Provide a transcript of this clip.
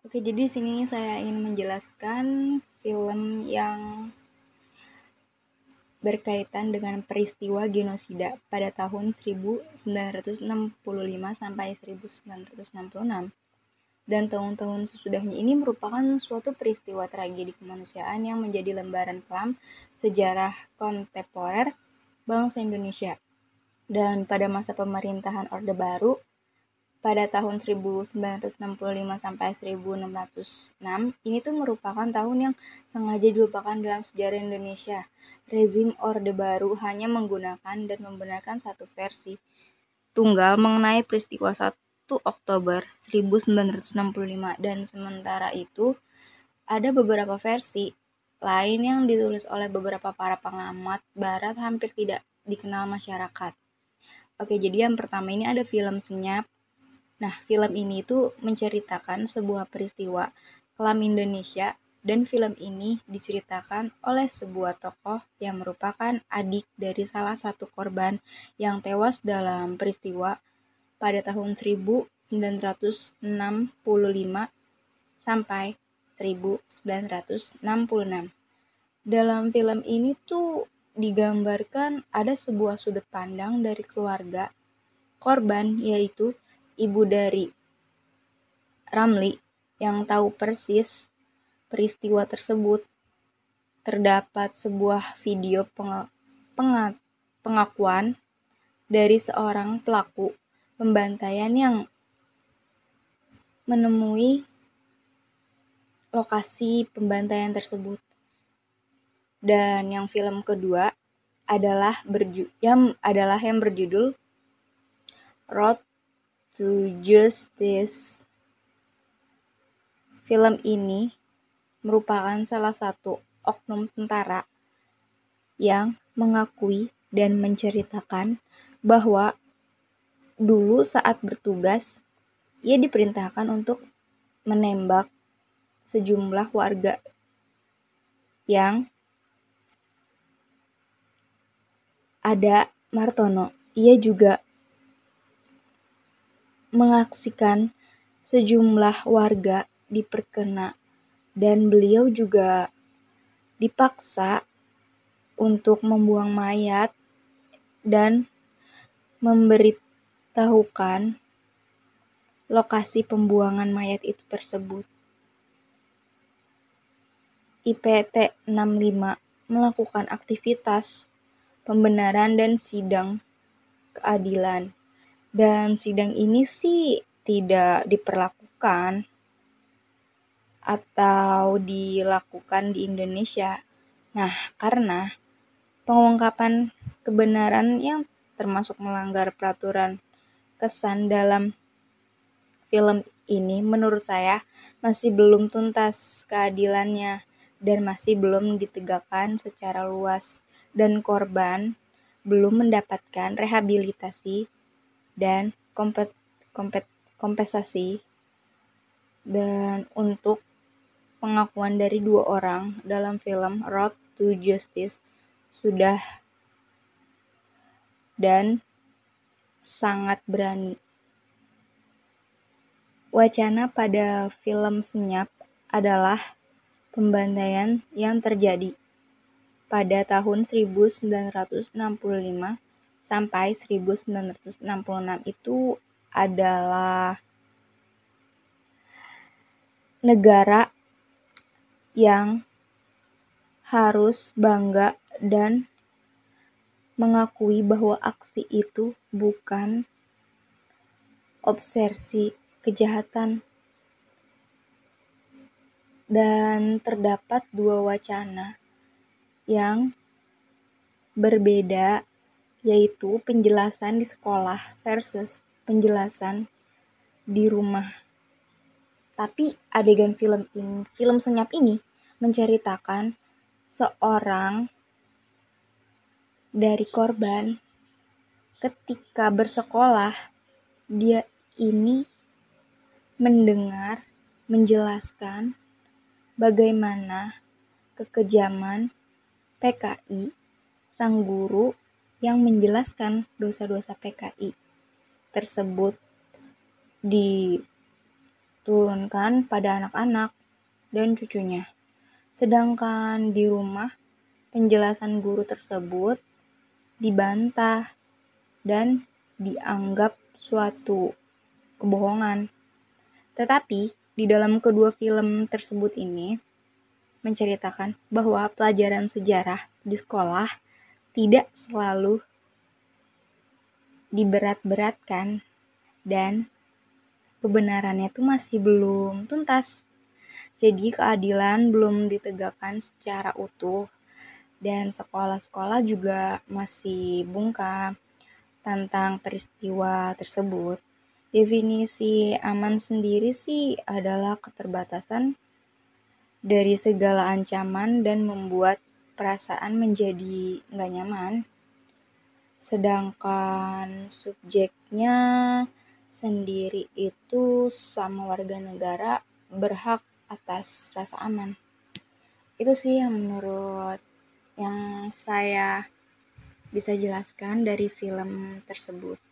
Oke, jadi di sini saya ingin menjelaskan film yang berkaitan dengan peristiwa genosida pada tahun 1965 sampai 1966 dan tahun-tahun sesudahnya ini merupakan suatu peristiwa tragedi kemanusiaan yang menjadi lembaran kelam sejarah kontemporer bangsa Indonesia. Dan pada masa pemerintahan Orde Baru, pada tahun 1965 sampai 1606 ini tuh merupakan tahun yang sengaja dilupakan dalam sejarah Indonesia. Rezim Orde Baru hanya menggunakan dan membenarkan satu versi tunggal mengenai peristiwa 1 Oktober 1965 dan sementara itu ada beberapa versi lain yang ditulis oleh beberapa para pengamat barat hampir tidak dikenal masyarakat. Oke, jadi yang pertama ini ada film senyap Nah, film ini itu menceritakan sebuah peristiwa kelam Indonesia dan film ini diceritakan oleh sebuah tokoh yang merupakan adik dari salah satu korban yang tewas dalam peristiwa pada tahun 1965 sampai 1966. Dalam film ini tuh digambarkan ada sebuah sudut pandang dari keluarga korban yaitu ibu dari Ramli yang tahu persis peristiwa tersebut. Terdapat sebuah video pengakuan dari seorang pelaku pembantaian yang menemui lokasi pembantaian tersebut. Dan yang film kedua adalah berju yang adalah yang berjudul Road to Justice. Film ini merupakan salah satu oknum tentara yang mengakui dan menceritakan bahwa dulu saat bertugas ia diperintahkan untuk menembak sejumlah warga yang ada Martono. Ia juga mengaksikan sejumlah warga diperkena dan beliau juga dipaksa untuk membuang mayat dan memberitahukan lokasi pembuangan mayat itu tersebut. IPT 65 melakukan aktivitas pembenaran dan sidang keadilan dan sidang ini sih tidak diperlakukan atau dilakukan di Indonesia. Nah, karena pengungkapan kebenaran yang termasuk melanggar peraturan kesan dalam film ini menurut saya masih belum tuntas keadilannya dan masih belum ditegakkan secara luas dan korban belum mendapatkan rehabilitasi dan kompet, kompet, kompensasi dan untuk pengakuan dari dua orang dalam film Road to Justice sudah dan sangat berani. Wacana pada film Senyap adalah pembantaian yang terjadi pada tahun 1965 sampai 1966 itu adalah negara yang harus bangga dan mengakui bahwa aksi itu bukan obsesi kejahatan. Dan terdapat dua wacana yang berbeda yaitu penjelasan di sekolah versus penjelasan di rumah. Tapi adegan film ini, film senyap ini menceritakan seorang dari korban ketika bersekolah dia ini mendengar menjelaskan bagaimana kekejaman PKI sang guru yang menjelaskan dosa-dosa PKI tersebut di turunkan pada anak-anak dan cucunya. Sedangkan di rumah, penjelasan guru tersebut dibantah dan dianggap suatu kebohongan. Tetapi di dalam kedua film tersebut ini menceritakan bahwa pelajaran sejarah di sekolah tidak selalu diberat-beratkan dan kebenarannya itu masih belum tuntas. Jadi keadilan belum ditegakkan secara utuh dan sekolah-sekolah juga masih bungkam tentang peristiwa tersebut. Definisi aman sendiri sih adalah keterbatasan dari segala ancaman dan membuat perasaan menjadi nggak nyaman. Sedangkan subjeknya sendiri itu sama warga negara berhak atas rasa aman. Itu sih yang menurut yang saya bisa jelaskan dari film tersebut.